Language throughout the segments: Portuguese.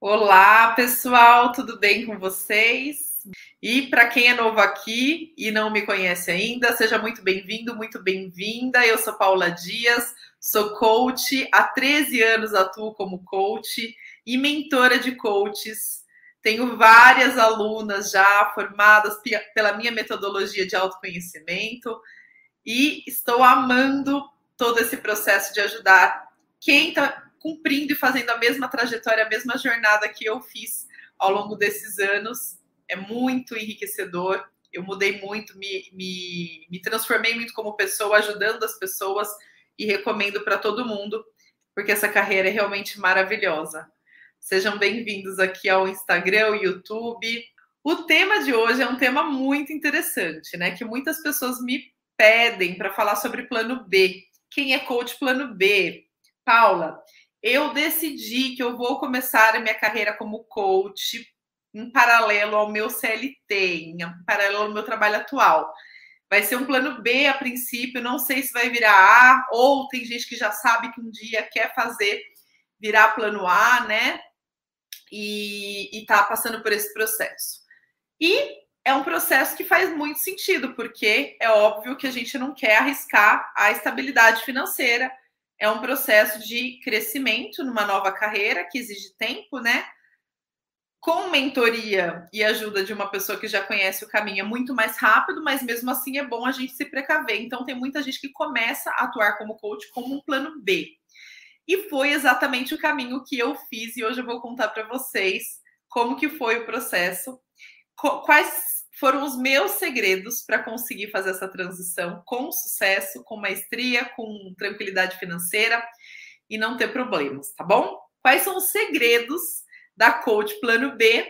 Olá, pessoal, tudo bem com vocês? E para quem é novo aqui e não me conhece ainda, seja muito bem-vindo, muito bem-vinda. Eu sou Paula Dias, sou coach, há 13 anos atuo como coach e mentora de coaches. Tenho várias alunas já formadas pela minha metodologia de autoconhecimento e estou amando todo esse processo de ajudar quem está cumprindo e fazendo a mesma trajetória, a mesma jornada que eu fiz ao longo desses anos. É muito enriquecedor. Eu mudei muito, me, me, me transformei muito como pessoa, ajudando as pessoas e recomendo para todo mundo, porque essa carreira é realmente maravilhosa. Sejam bem-vindos aqui ao Instagram, YouTube. O tema de hoje é um tema muito interessante, né? Que muitas pessoas me pedem para falar sobre plano B. Quem é coach plano B? Paula, eu decidi que eu vou começar a minha carreira como coach em paralelo ao meu CLT, em paralelo ao meu trabalho atual. Vai ser um plano B a princípio, não sei se vai virar A, ou tem gente que já sabe que um dia quer fazer virar plano A, né? E, está passando por esse processo. E é um processo que faz muito sentido, porque é óbvio que a gente não quer arriscar a estabilidade financeira é um processo de crescimento numa nova carreira que exige tempo, né? Com mentoria e ajuda de uma pessoa que já conhece o caminho é muito mais rápido, mas mesmo assim é bom a gente se precaver. Então tem muita gente que começa a atuar como coach como um plano B. E foi exatamente o caminho que eu fiz e hoje eu vou contar para vocês como que foi o processo, quais foram os meus segredos para conseguir fazer essa transição com sucesso, com maestria, com tranquilidade financeira e não ter problemas, tá bom? Quais são os segredos da coach plano B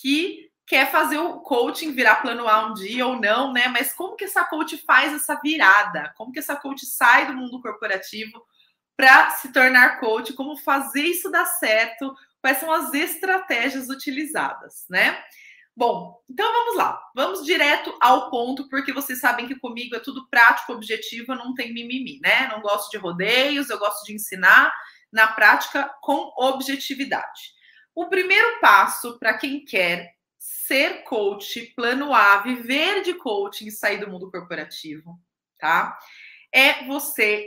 que quer fazer o coaching virar plano A um dia ou não, né? Mas como que essa coach faz essa virada? Como que essa coach sai do mundo corporativo para se tornar coach? Como fazer isso dar certo? Quais são as estratégias utilizadas, né? Bom, então vamos lá. Vamos direto ao ponto, porque vocês sabem que comigo é tudo prático, objetivo, não tem mimimi, né? Não gosto de rodeios, eu gosto de ensinar na prática com objetividade. O primeiro passo para quem quer ser coach, plano A, viver de coaching e sair do mundo corporativo, tá? É você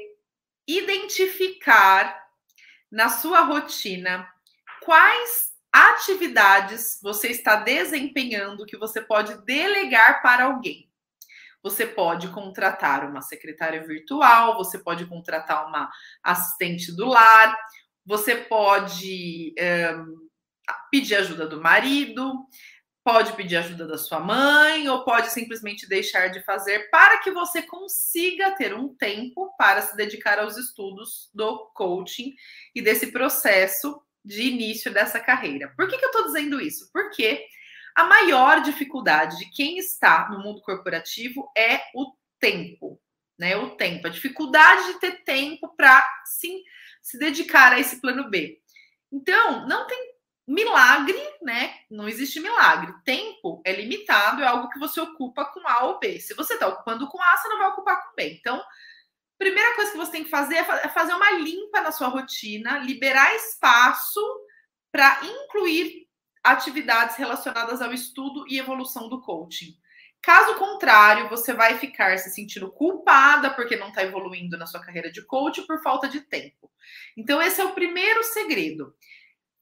identificar na sua rotina quais atividades você está desempenhando que você pode delegar para alguém. Você pode contratar uma secretária virtual, você pode contratar uma assistente do lar, você pode um, pedir ajuda do marido, pode pedir ajuda da sua mãe, ou pode simplesmente deixar de fazer para que você consiga ter um tempo para se dedicar aos estudos do coaching e desse processo de início dessa carreira. Por que, que eu estou dizendo isso? Porque a maior dificuldade de quem está no mundo corporativo é o tempo, né? O tempo, a dificuldade de ter tempo para sim se dedicar a esse plano B. Então, não tem milagre, né? Não existe milagre. Tempo é limitado, é algo que você ocupa com A ou B. Se você está ocupando com A, você não vai ocupar com B. Então, primeira coisa que você tem que fazer é, é fazer uma limpa na sua rotina, liberar espaço para incluir atividades relacionadas ao estudo e evolução do coaching. Caso contrário, você vai ficar se sentindo culpada porque não está evoluindo na sua carreira de coach por falta de tempo. Então, esse é o primeiro segredo.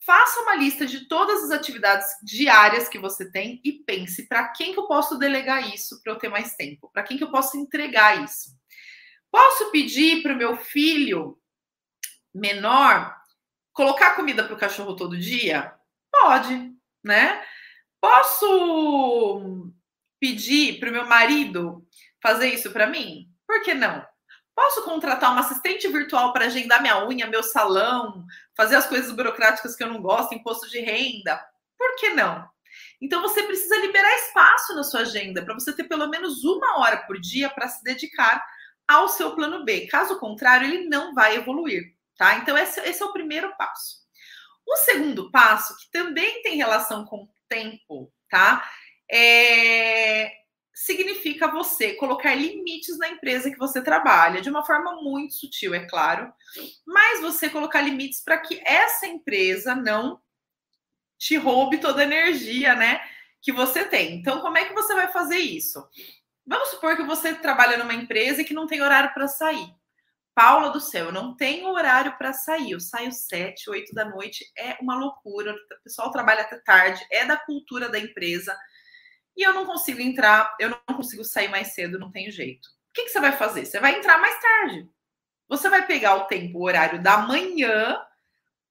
Faça uma lista de todas as atividades diárias que você tem e pense para quem que eu posso delegar isso para eu ter mais tempo, para quem que eu posso entregar isso. Posso pedir para o meu filho menor colocar comida para o cachorro todo dia? Pode, né? Posso pedir para o meu marido fazer isso para mim? Por que não? Posso contratar uma assistente virtual para agendar minha unha, meu salão, fazer as coisas burocráticas que eu não gosto, imposto de renda? Por que não? Então você precisa liberar espaço na sua agenda para você ter pelo menos uma hora por dia para se dedicar ao seu plano B. Caso contrário, ele não vai evoluir, tá? Então, esse, esse é o primeiro passo. O segundo passo, que também tem relação com o tempo, tá? É, significa você colocar limites na empresa que você trabalha, de uma forma muito sutil, é claro, mas você colocar limites para que essa empresa não te roube toda a energia, né, que você tem. Então, como é que você vai fazer isso? Vamos supor que você trabalha numa empresa e que não tem horário para sair. Paula do céu, eu não tenho horário para sair. Eu saio sete, oito da noite, é uma loucura. O pessoal trabalha até tarde, é da cultura da empresa. E eu não consigo entrar, eu não consigo sair mais cedo, não tem jeito. O que, que você vai fazer? Você vai entrar mais tarde. Você vai pegar o tempo, o horário da manhã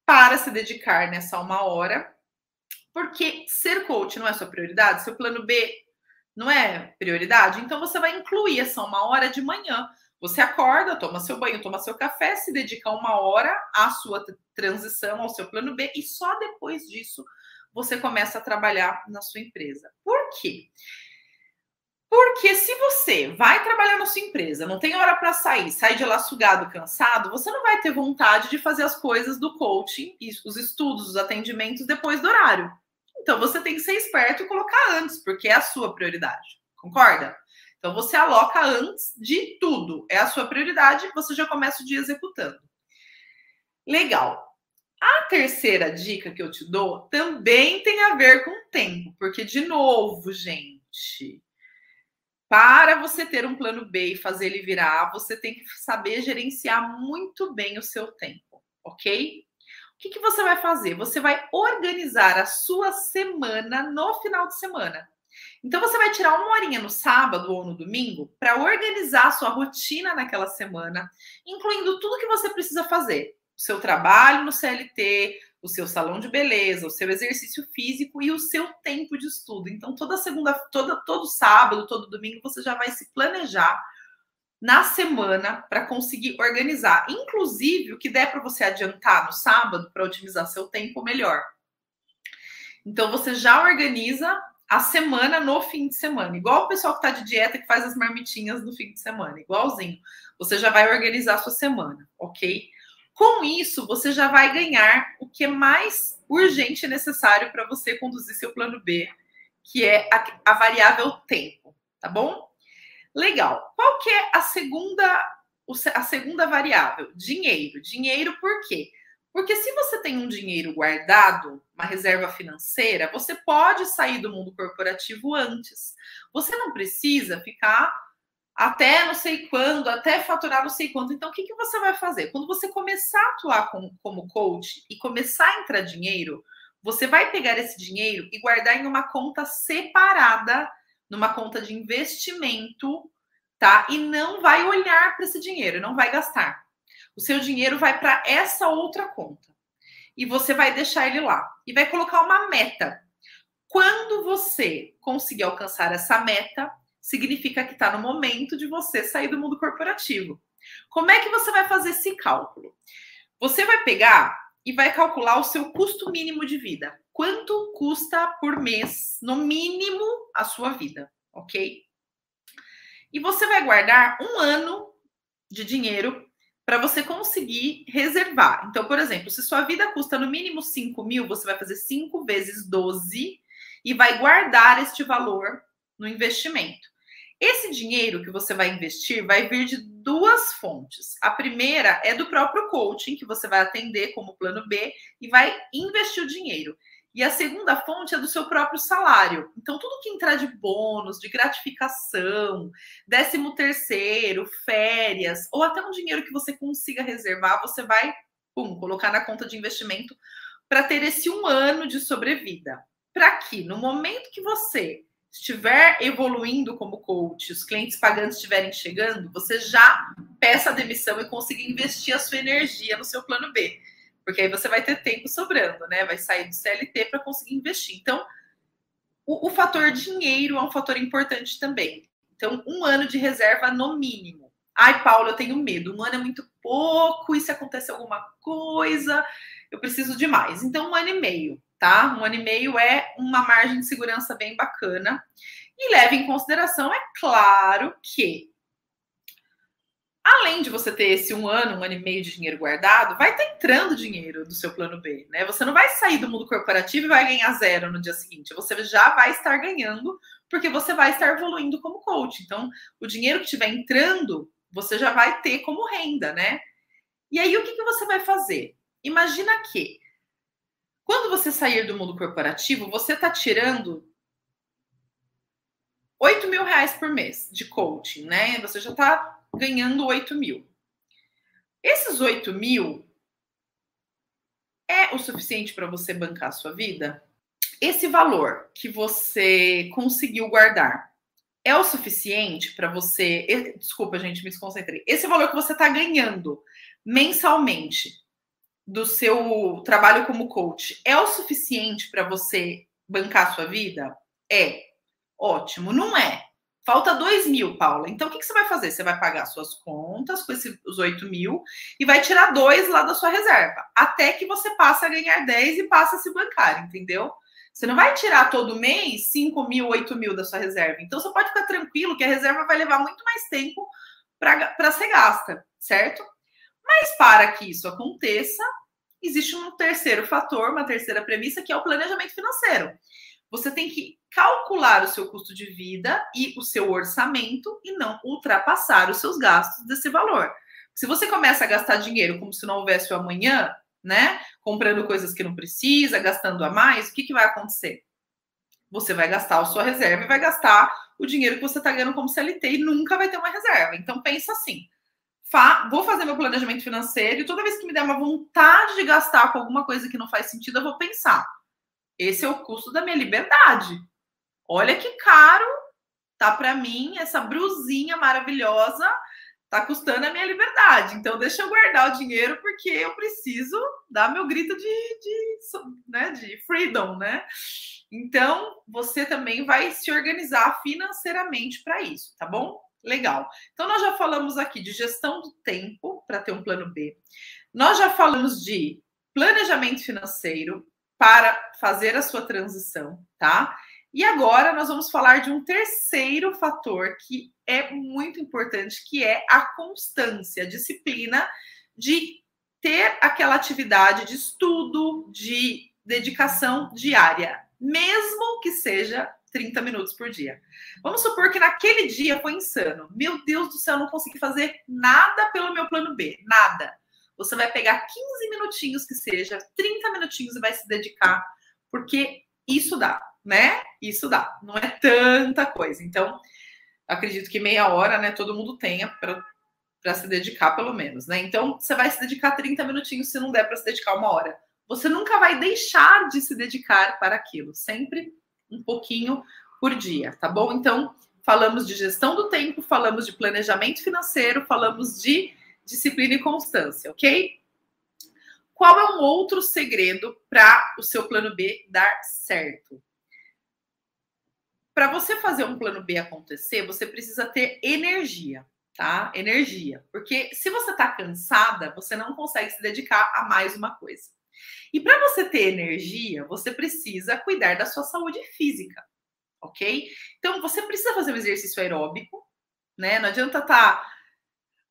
para se dedicar nessa uma hora, porque ser coach não é sua prioridade, seu plano B não é prioridade, então você vai incluir essa uma hora de manhã. Você acorda, toma seu banho, toma seu café, se dedica uma hora à sua transição, ao seu plano B, e só depois disso você começa a trabalhar na sua empresa. Por quê? Porque se você vai trabalhar na sua empresa, não tem hora para sair, sai de lá sugado, cansado, você não vai ter vontade de fazer as coisas do coaching, os estudos, os atendimentos depois do horário. Então você tem que ser esperto e colocar antes, porque é a sua prioridade. Concorda? Então você aloca antes de tudo. É a sua prioridade, você já começa o dia executando. Legal. A terceira dica que eu te dou também tem a ver com o tempo, porque de novo, gente, para você ter um plano B e fazer ele virar, você tem que saber gerenciar muito bem o seu tempo, ok? Que, que você vai fazer? Você vai organizar a sua semana no final de semana. Então, você vai tirar uma horinha no sábado ou no domingo para organizar a sua rotina naquela semana, incluindo tudo que você precisa fazer: o seu trabalho no CLT, o seu salão de beleza, o seu exercício físico e o seu tempo de estudo. Então, toda segunda, toda, todo sábado, todo domingo, você já vai se planejar na semana para conseguir organizar. Inclusive, o que der para você adiantar no sábado para otimizar seu tempo melhor. Então, você já organiza a semana no fim de semana, igual o pessoal que está de dieta que faz as marmitinhas no fim de semana, igualzinho. Você já vai organizar a sua semana, ok? Com isso, você já vai ganhar o que é mais urgente e necessário para você conduzir seu plano B, que é a, a, variável tempo, tá bom? Legal. Qual que é a segunda a segunda variável? Dinheiro. Dinheiro por quê? Porque se você tem um dinheiro guardado, uma reserva financeira, você pode sair do mundo corporativo antes. Você não precisa ficar até não sei quando, até faturar não sei quanto. Então, o que, que você vai fazer? Quando você começar a atuar com, como coach e começar a entrar dinheiro, você vai pegar esse dinheiro e guardar em uma conta separada, numa conta de investimento, tá? E não vai olhar para esse dinheiro, não vai gastar. O seu dinheiro vai para essa outra conta. E você vai deixar ele lá. E vai colocar uma meta. Quando você conseguir alcançar essa meta, significa que está no momento de você sair do mundo corporativo. Como é que você vai fazer esse cálculo? Você vai pegar e vai calcular o seu custo mínimo de vida. Quanto custa por mês, no mínimo, a sua vida, ok? E você vai guardar um ano de dinheiro para você conseguir reservar. Então, por exemplo, se sua vida custa no mínimo 5 mil, você vai fazer 5 vezes 12 e vai guardar este valor no investimento. Esse dinheiro que você vai investir vai vir de duas fontes. A primeira é do próprio coaching, que você vai atender como plano B e vai investir o dinheiro. E a segunda fonte é do seu próprio salário. Então, tudo que entrar de bônus, de gratificação, décimo terceiro, férias, ou até um dinheiro que você consiga reservar, você vai pum, colocar na conta de investimento para ter esse um ano de sobrevida. Para que, no momento que você estiver evoluindo como coach, os clientes pagantes estiverem chegando, você já peça a demissão e consiga investir a sua energia no seu plano B. Porque aí você vai ter tempo sobrando, né? Vai sair do CLT para conseguir investir. Então, o, o, fator dinheiro é um fator importante também. Então, um ano de reserva no mínimo. Ai, Paulo, eu tenho medo. Um ano é muito pouco. E se acontecer alguma coisa, eu preciso de mais. Então, um ano e meio tá? Um ano e meio é uma margem de segurança bem bacana. E leve em consideração, é claro, que além de você ter esse um ano, um ano e meio de dinheiro guardado, vai estar entrando dinheiro do seu plano B, né? Você não vai sair do mundo corporativo e vai ganhar zero no dia seguinte. Você já vai estar ganhando, porque você vai estar evoluindo como coach. Então, o dinheiro que estiver entrando, você já vai ter como renda, né? E aí, o que, que você vai fazer? Imagina que Quando você sair do mundo corporativo, você está tirando 8 mil reais por mês de coaching, né? Você já está ganhando 8 mil. Esses 8 mil é o suficiente para você bancar a sua vida? Esse valor que você conseguiu guardar é o suficiente para você. Desculpa, gente, me desconcentrei. Esse valor que você está ganhando mensalmente do seu trabalho como coach é o suficiente para você bancar a sua vida? É. Ótimo. Não é. Falta 2 mil, Paula. Então, o que, que, você vai fazer? Você vai pagar suas contas com esses 8 mil e vai tirar dois lá da sua reserva, até que você passe a ganhar 10 e passe a se bancar, entendeu? Você não vai tirar todo mês 5 mil, 8 mil da sua reserva. Então, você pode ficar tranquilo que a reserva vai levar muito mais tempo para ser gasta, certo? Mas para que isso aconteça, existe um terceiro fator, uma terceira premissa, que é o planejamento financeiro. Você tem que calcular o seu custo de vida e o seu orçamento e não ultrapassar os seus gastos desse valor. Se você começa a gastar dinheiro como se não houvesse o amanhã, né? Comprando coisas que não precisa, gastando a mais, o que, que vai acontecer? Você vai gastar a sua reserva e vai gastar o dinheiro que você está ganhando como CLT e nunca vai ter uma reserva. Então pensa assim: fa vou fazer meu planejamento financeiro e toda vez que me der uma vontade de gastar com alguma coisa que não faz sentido, eu vou pensar esse é o custo da minha liberdade. Olha que caro tá para mim essa brusinha maravilhosa tá custando a minha liberdade. Então deixa eu guardar o dinheiro porque eu preciso dar meu grito de, de, né, de freedom, né? Então você também vai se organizar financeiramente para isso, tá bom? Legal. Então nós já falamos aqui de gestão do tempo para ter um plano B. Nós já falamos de planejamento financeiro, para fazer a sua transição, tá? E agora nós vamos falar de um terceiro fator que é muito importante, que é a constância, a disciplina de ter aquela atividade de estudo, de dedicação diária, mesmo que seja 30 minutos por dia. Vamos supor que naquele dia foi insano. Meu Deus do céu, não consegui fazer nada pelo meu plano B, nada. Você vai pegar 15 minutinhos que seja, 30 minutinhos e vai se dedicar, porque isso dá, né? Isso dá. Não é tanta coisa. Então, acredito que meia hora, né, todo mundo tenha para se dedicar, pelo menos, né? Então, você vai se dedicar 30 minutinhos se não der para se dedicar uma hora. Você nunca vai deixar de se dedicar para aquilo, sempre um pouquinho por dia, tá bom? Então, falamos de gestão do tempo, falamos de planejamento financeiro, falamos de disciplina e constância, ok? Qual é um outro segredo para o seu plano B dar certo? Para você fazer um plano B acontecer, você precisa ter energia, tá? Energia. Porque se você está cansada, você não consegue se dedicar a mais uma coisa. E para você ter energia, você precisa cuidar da sua saúde física, ok? Então você precisa fazer um exercício aeróbico, né? Não adianta estar tá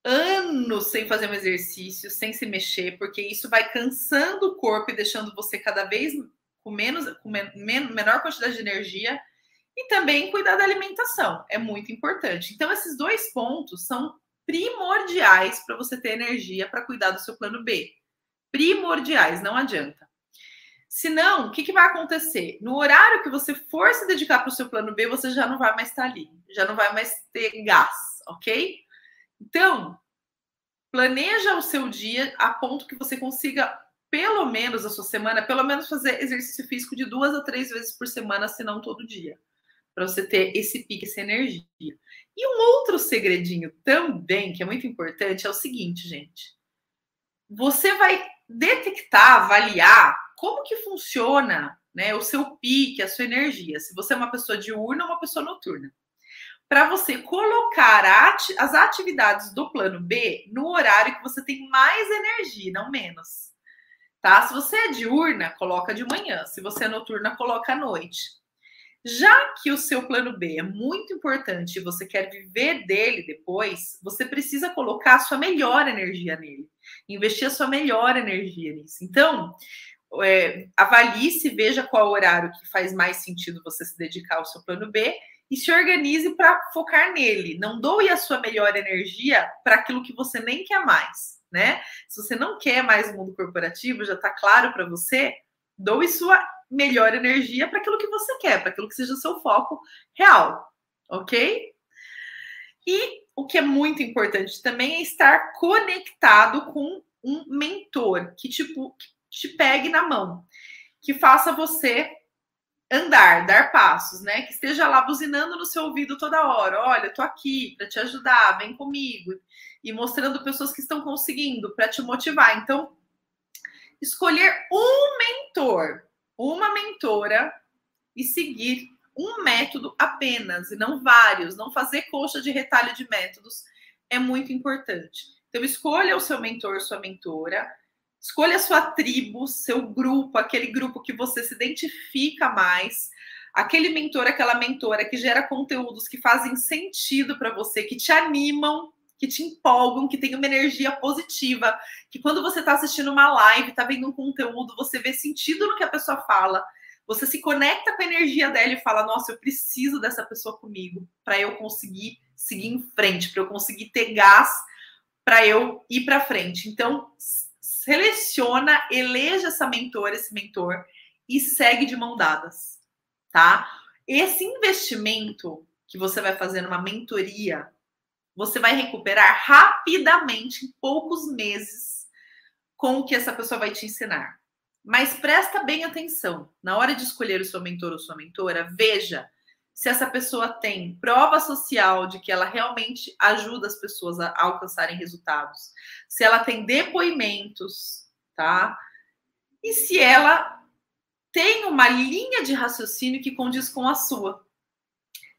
anos sem fazer um exercício, sem se mexer, porque isso vai cansando o corpo e deixando você cada vez com menos, com men menor quantidade de energia. E também cuidar da alimentação é muito importante. Então, esses dois pontos são primordiais para você ter energia para cuidar do seu plano B. Primordiais, não adianta. Senão, o que, que vai acontecer? No horário que você for se dedicar para o seu plano B, você já não vai mais estar ali, já não vai mais ter gás, ok? Então, planeja o seu dia a ponto que você consiga, pelo menos a sua semana, pelo menos fazer exercício físico de duas a três vezes por semana, se não todo dia. Para você ter esse pique, essa energia. E um outro segredinho também, que é muito importante, é o seguinte, gente. Você vai detectar, avaliar como que funciona né, o seu pique, a sua energia. Se você é uma pessoa diurna ou uma pessoa noturna para você colocar ati as atividades do plano B no horário que você tem mais energia, não menos. Tá? Se você é diurna, coloca de manhã. Se você é noturna, coloca à noite. Já que o seu plano B é muito importante e você quer viver dele depois, você precisa colocar a sua melhor energia nele, investir a sua melhor energia nisso. Então, é, avalie se veja qual horário que faz mais sentido você se dedicar ao seu plano B e se organize para focar nele. Não doe a sua melhor energia para aquilo que você nem quer mais, né? Se você não quer mais o mundo corporativo, já está claro para você, Doe sua melhor energia para aquilo que você quer, para aquilo que seja o seu foco real, ok? E o que é muito importante também é estar conectado com um mentor que tipo te pegue na mão, que faça você andar, dar passos, né? Que esteja lá buzinando no seu ouvido toda hora. Olha, eu tô aqui para te ajudar, vem comigo. E mostrando pessoas que estão conseguindo para te motivar. Então, escolher um mentor, uma mentora e seguir um método apenas e não vários, não fazer coxa de retalho de métodos é muito importante. Então, escolha o seu mentor, sua mentora, escolha a sua tribo, seu grupo, aquele grupo que você se identifica mais, aquele mentor, aquela mentora que gera conteúdos que fazem sentido para você, que te animam, que te empolgam, que tem uma energia positiva, que quando você está assistindo uma live, está vendo um conteúdo, você vê sentido no que a pessoa fala, você se conecta com a energia dela e fala: Nossa, eu preciso dessa pessoa comigo para eu conseguir seguir em frente, para eu conseguir ter gás para eu ir para frente. Então, seleciona, eleja essa mentora, esse mentor e segue de mão dadas, tá? Esse investimento que você vai fazer numa mentoria, você vai recuperar rapidamente, em poucos meses, com o que essa pessoa vai te ensinar. Mas presta bem atenção. Na hora de escolher o seu mentor ou sua mentora, veja se essa pessoa tem prova social de que ela realmente ajuda as pessoas a alcançarem resultados, se ela tem depoimentos, tá? E se ela tem uma linha de raciocínio que condiz com a sua.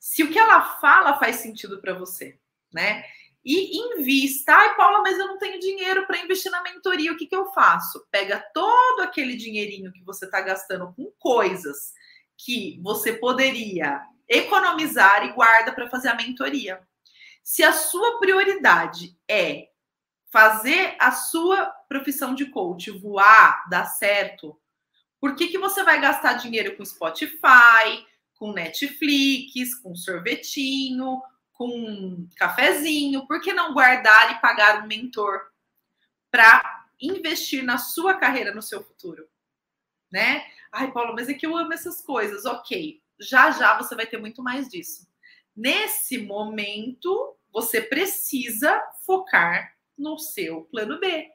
Se o que ela fala faz sentido para você, né? e invista. Ai, Paula, mas eu não tenho dinheiro para investir na mentoria. O que, que eu faço? Pega todo aquele dinheirinho que você está gastando com coisas que você poderia economizar e guarda para fazer a mentoria. Se a sua prioridade é fazer a sua profissão de coach voar, dar certo, por que, que você vai gastar dinheiro com Spotify, com Netflix, com sorvetinho, com um cafezinho, por que não guardar e pagar um mentor para investir na sua carreira, no seu futuro? Né? Ai, Paulo, mas é que eu amo essas coisas. Ok, já já você vai ter muito mais disso. Nesse momento, você precisa focar no seu plano B.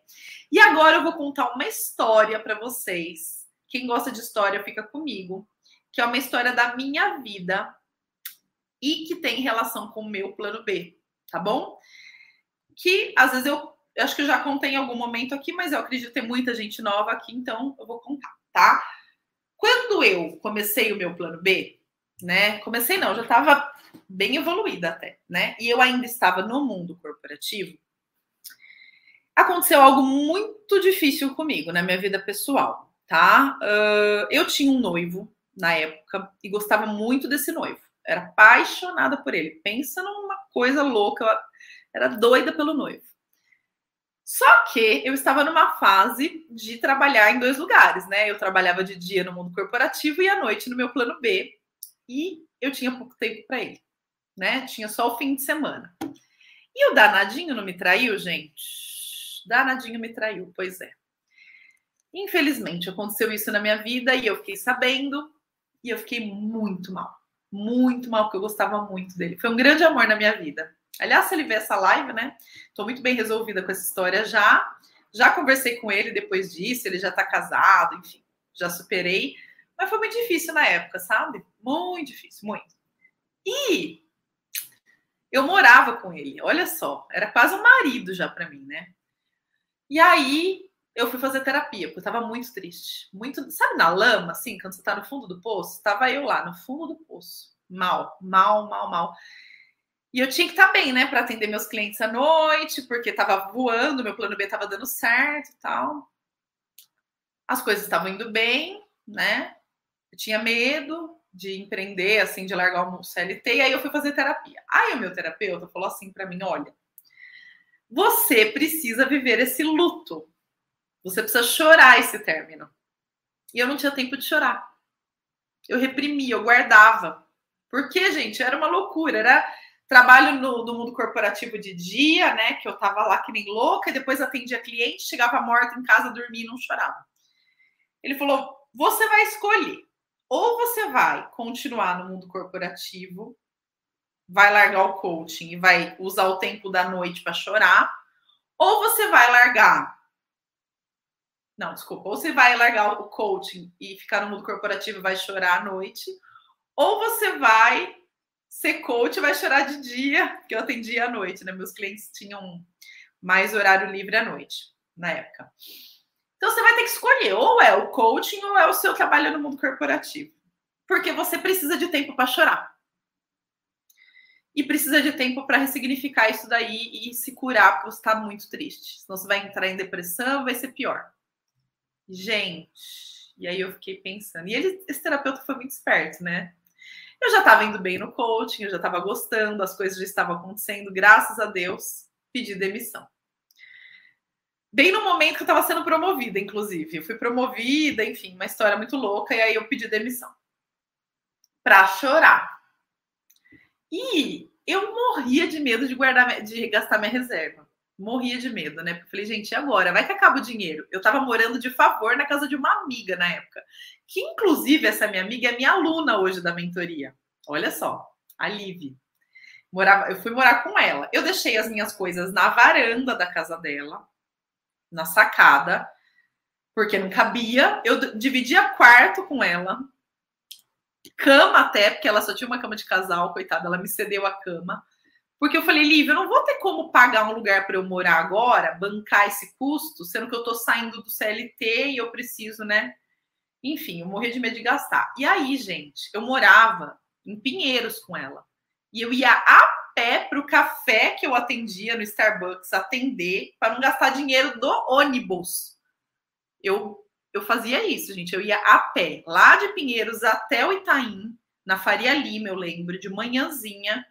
E agora eu vou contar uma história para vocês. Quem gosta de história, fica comigo. Que é uma história da minha vida e que tem relação com o meu plano B, tá bom? Que às vezes eu, eu acho que eu já contei em algum momento aqui, mas eu acredito ter muita gente nova aqui, então eu vou contar, tá? Quando eu comecei o meu plano B, né? Comecei não, já estava bem evoluída até, né? E eu ainda estava no mundo corporativo. Aconteceu algo muito difícil comigo na minha vida pessoal, tá? Uh, eu tinha um noivo na época e gostava muito desse noivo era apaixonada por ele. Pensa numa coisa louca, eu era doida pelo noivo. Só que eu estava numa fase de trabalhar em dois lugares, né? Eu trabalhava de dia no mundo corporativo e à noite no meu plano B. E eu tinha pouco tempo para ele, né? Tinha só o fim de semana. E o danadinho não me traiu, gente? Danadinho me traiu, pois é. Infelizmente aconteceu isso na minha vida e eu fiquei sabendo e eu fiquei muito mal muito mal, porque eu gostava muito dele. Foi um grande amor na minha vida. Aliás, se ele ver essa live, né? Estou muito bem resolvida com essa história já. Já conversei com ele depois disso, ele já está casado, enfim, já superei. Mas foi muito difícil na época, sabe? Muito difícil, muito. E eu morava com ele, olha só, era quase um marido já para mim, né? E aí eu fui fazer terapia, porque eu tava muito triste. Muito, sabe, na lama, assim, quando você tá no fundo do poço? Tava eu lá, no fundo do poço. Mal, mal, mal, mal. E eu tinha que estar tá bem, né, para atender meus clientes à noite, porque tava voando, meu plano B tava dando certo e tal. As coisas estavam indo bem, né? Eu tinha medo de empreender, assim, de largar o CLT, e aí eu fui fazer terapia. Aí o meu terapeuta falou assim para mim: olha, você precisa viver esse luto você precisa chorar esse término. E eu não tinha tempo de chorar. Eu reprimia, eu guardava. Porque, gente, era uma loucura. Era trabalho no, no, mundo corporativo de dia, né? Que eu tava lá que nem louca, e depois atendia cliente, chegava morta em casa, dormia e não chorava. Ele falou: você vai escolher. Ou você vai continuar no mundo corporativo, vai largar o coaching e vai usar o tempo da noite para chorar, ou você vai largar. Não, desculpa. Ou você vai largar o coaching e ficar no mundo corporativo e vai chorar à noite, ou você vai ser coach e vai chorar de dia, porque eu atendia à noite, né? Meus clientes tinham mais horário livre à noite, na época. Então você vai ter que escolher, ou é o coaching ou é o seu trabalho no mundo corporativo. Porque você precisa de tempo para chorar. E precisa de tempo para ressignificar isso daí e se curar, porque você está muito triste. Senão você vai entrar em depressão, vai ser pior. Gente, e aí eu fiquei pensando. E ele, esse terapeuta foi muito esperto, né? Eu já estava indo bem no coaching, eu já estava gostando, as coisas já estavam acontecendo, graças a Deus, pedi demissão. Bem no momento que eu estava sendo promovida, inclusive. Eu fui promovida, enfim, uma história muito louca, e aí eu pedi demissão. Pra chorar. E eu morria de medo de guardar, de gastar minha reserva. Morria de medo, né? Porque eu falei, gente, e agora? Vai que acaba o dinheiro. Eu tava morando de favor na casa de uma amiga na época. Que, inclusive, essa minha amiga é minha aluna hoje da mentoria. Olha só, a Liv. Morava, eu fui morar com ela. Eu deixei as minhas coisas na varanda da casa dela, na sacada, porque não cabia. Eu dividia quarto com ela, cama até, porque ela só tinha uma cama de casal, coitada, ela me cedeu a cama. Porque eu falei, Lívia, eu não vou ter como pagar um lugar para eu morar agora, bancar esse custo, sendo que eu tô saindo do CLT e eu preciso, né? Enfim, eu morri de medo de gastar. E aí, gente, eu morava em Pinheiros com ela. E eu ia a pé para o café que eu atendia no Starbucks atender para não gastar dinheiro do ônibus. Eu eu fazia isso, gente. Eu ia a pé, lá de Pinheiros até o Itaim, na Faria Lima, eu lembro, de manhãzinha,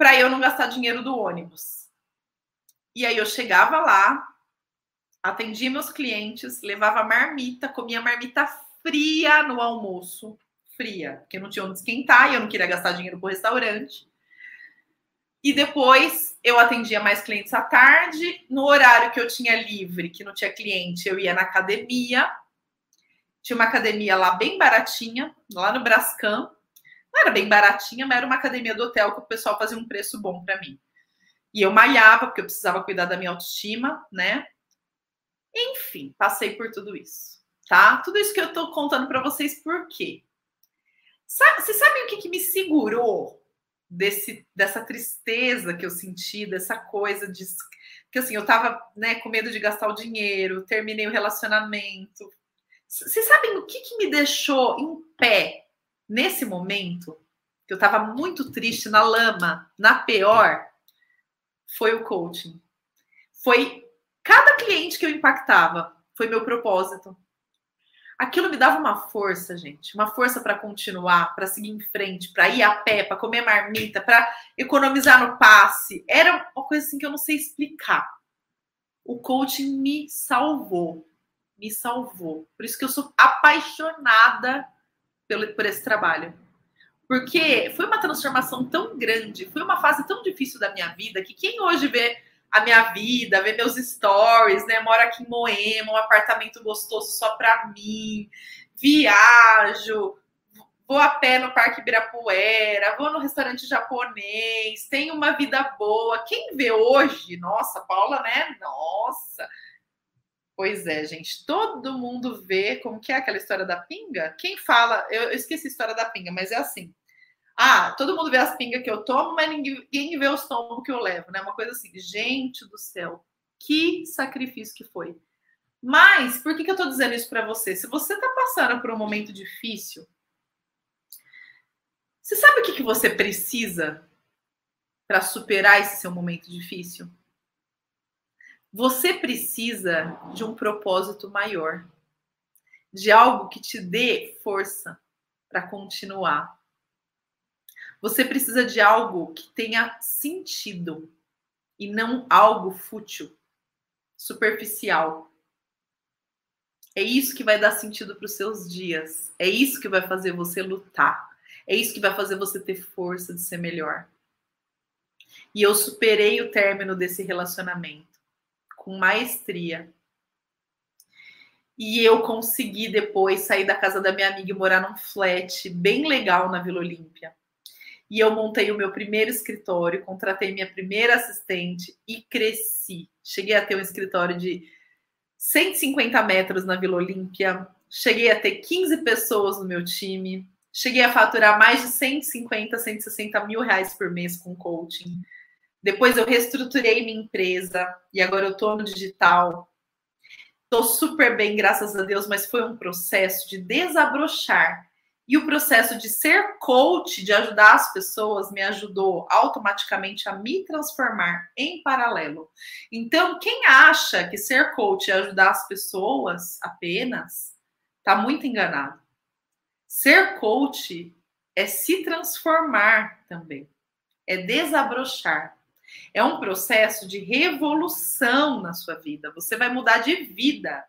para eu não gastar dinheiro do ônibus. E aí eu chegava lá, atendia meus clientes, levava marmita, comia marmita fria no almoço, fria, porque não tinha onde esquentar e eu não queria gastar dinheiro com restaurante. E depois eu atendia mais clientes à tarde. No horário que eu tinha livre, que não tinha cliente, eu ia na academia. Tinha uma academia lá bem baratinha, lá no Brascam. Não era bem baratinha, mas era uma academia do hotel que o pessoal fazia um preço bom para mim. E eu malhava, porque eu precisava cuidar da minha autoestima, né? Enfim, passei por tudo isso, tá? Tudo isso que eu tô contando para vocês, por quê? Sabe, vocês sabem o que, que me segurou desse, dessa tristeza que eu senti, dessa coisa de que assim, eu tava né, com medo de gastar o dinheiro, terminei o relacionamento. Vocês sabem o que, que me deixou em pé nesse momento? Que eu tava muito triste na lama, na pior, foi o coaching. Foi cada cliente que eu impactava, foi meu propósito aquilo me dava uma força, gente, uma força para continuar, para seguir em frente, para ir a pé, para comer marmita, para economizar no passe. Era uma coisa assim que eu não sei explicar. O coaching me salvou, me salvou. Por isso que eu sou apaixonada pelo, por esse trabalho. Porque foi uma transformação tão grande, foi uma fase tão difícil da minha vida que quem hoje vê a minha vida, ver meus stories, né? Moro aqui em Moema, um apartamento gostoso só para mim, viajo, vou a pé no Parque Ibirapuera, vou no restaurante japonês, tenho uma vida boa. Quem vê hoje, nossa, Paula, né? Nossa. Pois é, gente, todo mundo vê como que é aquela história da pinga. Quem fala, eu, esqueci a história da pinga, mas é assim. Ah, todo mundo vê as pingas que eu tomo, mas ninguém vê os tombos que eu levo, né? Uma coisa assim, gente do céu, que sacrifício que foi. Mas, por que, que eu tô dizendo isso para você? Se você tá passando por um momento difícil, você sabe o que, que você precisa para superar esse seu momento difícil? Você precisa de um propósito maior, de algo que te dê força para continuar, você precisa de algo que tenha sentido e não algo fútil, superficial. É isso que vai dar sentido para os seus dias. É isso que vai fazer você lutar. É isso que vai fazer você ter força de ser melhor. E eu superei o término desse relacionamento com maestria. E eu consegui depois sair da casa da minha amiga e morar num flat bem legal na Vila Olímpia. E eu montei o meu primeiro escritório, contratei minha primeira assistente e cresci. Cheguei a ter um escritório de 150 metros na Vila Olímpia, cheguei a ter 15 pessoas no meu time, cheguei a faturar mais de 150, 160 mil reais por mês com coaching. Depois eu reestruturei minha empresa e agora eu estou no digital. Estou super bem, graças a Deus, mas foi um processo de desabrochar. E o processo de ser coach, de ajudar as pessoas, me ajudou automaticamente a me transformar em paralelo. Então, quem acha que ser coach é ajudar as pessoas apenas, está muito enganado. Ser coach é se transformar também, é desabrochar. É um processo de revolução na sua vida. Você vai mudar de vida.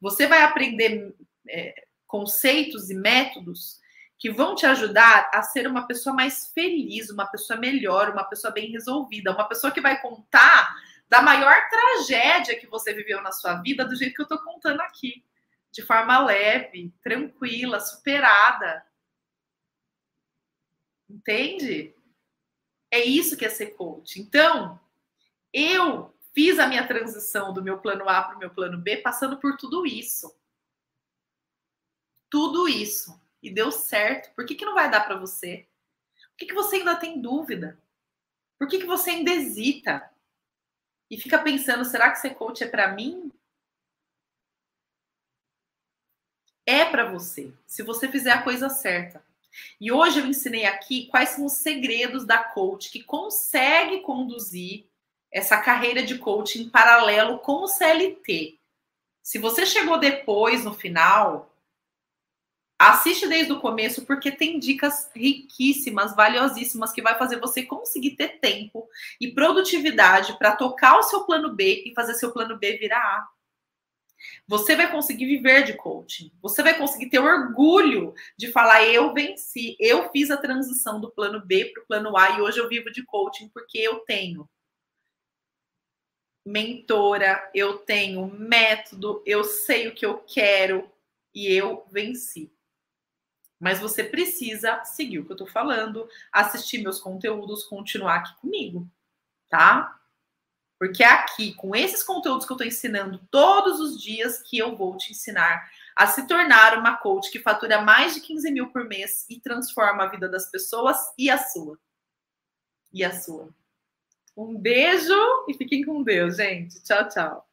Você vai aprender é, conceitos e métodos que vão te ajudar a ser uma pessoa mais feliz, uma pessoa melhor, uma pessoa bem resolvida, uma pessoa que vai contar da maior tragédia que você viveu na sua vida do jeito que eu estou contando aqui, de forma leve, tranquila, superada. Entende? É isso que é ser coach. Então, eu fiz a minha transição do meu plano A para o meu plano B passando por tudo isso. Tudo isso. E deu certo. Por que, que não vai dar para você? Por que, que você ainda tem dúvida? Por que, que você ainda hesita? E fica pensando, será que ser coach é para mim? É para você, se você fizer a coisa certa. E hoje eu ensinei aqui quais são os segredos da coach que consegue conduzir essa carreira de coaching em paralelo com o CLT. Se você chegou depois, no final, assiste desde o começo, porque tem dicas riquíssimas, valiosíssimas, que vai fazer você conseguir ter tempo e produtividade para tocar o seu plano B e fazer seu plano B virar A. Você vai conseguir viver de coaching. Você vai conseguir ter orgulho de falar: eu venci, eu fiz a transição do plano B para o plano A e hoje eu vivo de coaching porque eu tenho mentora, eu tenho método, eu sei o que eu quero e eu venci. Mas você precisa seguir o que eu tô falando, assistir meus conteúdos, continuar aqui comigo, tá? Porque é aqui, com esses conteúdos que eu estou ensinando todos os dias, que eu vou te ensinar a se tornar uma coach que fatura mais de 15 mil por mês e transforma a vida das pessoas e a sua. E a sua. Um beijo e fiquem com Deus, gente. Tchau, tchau.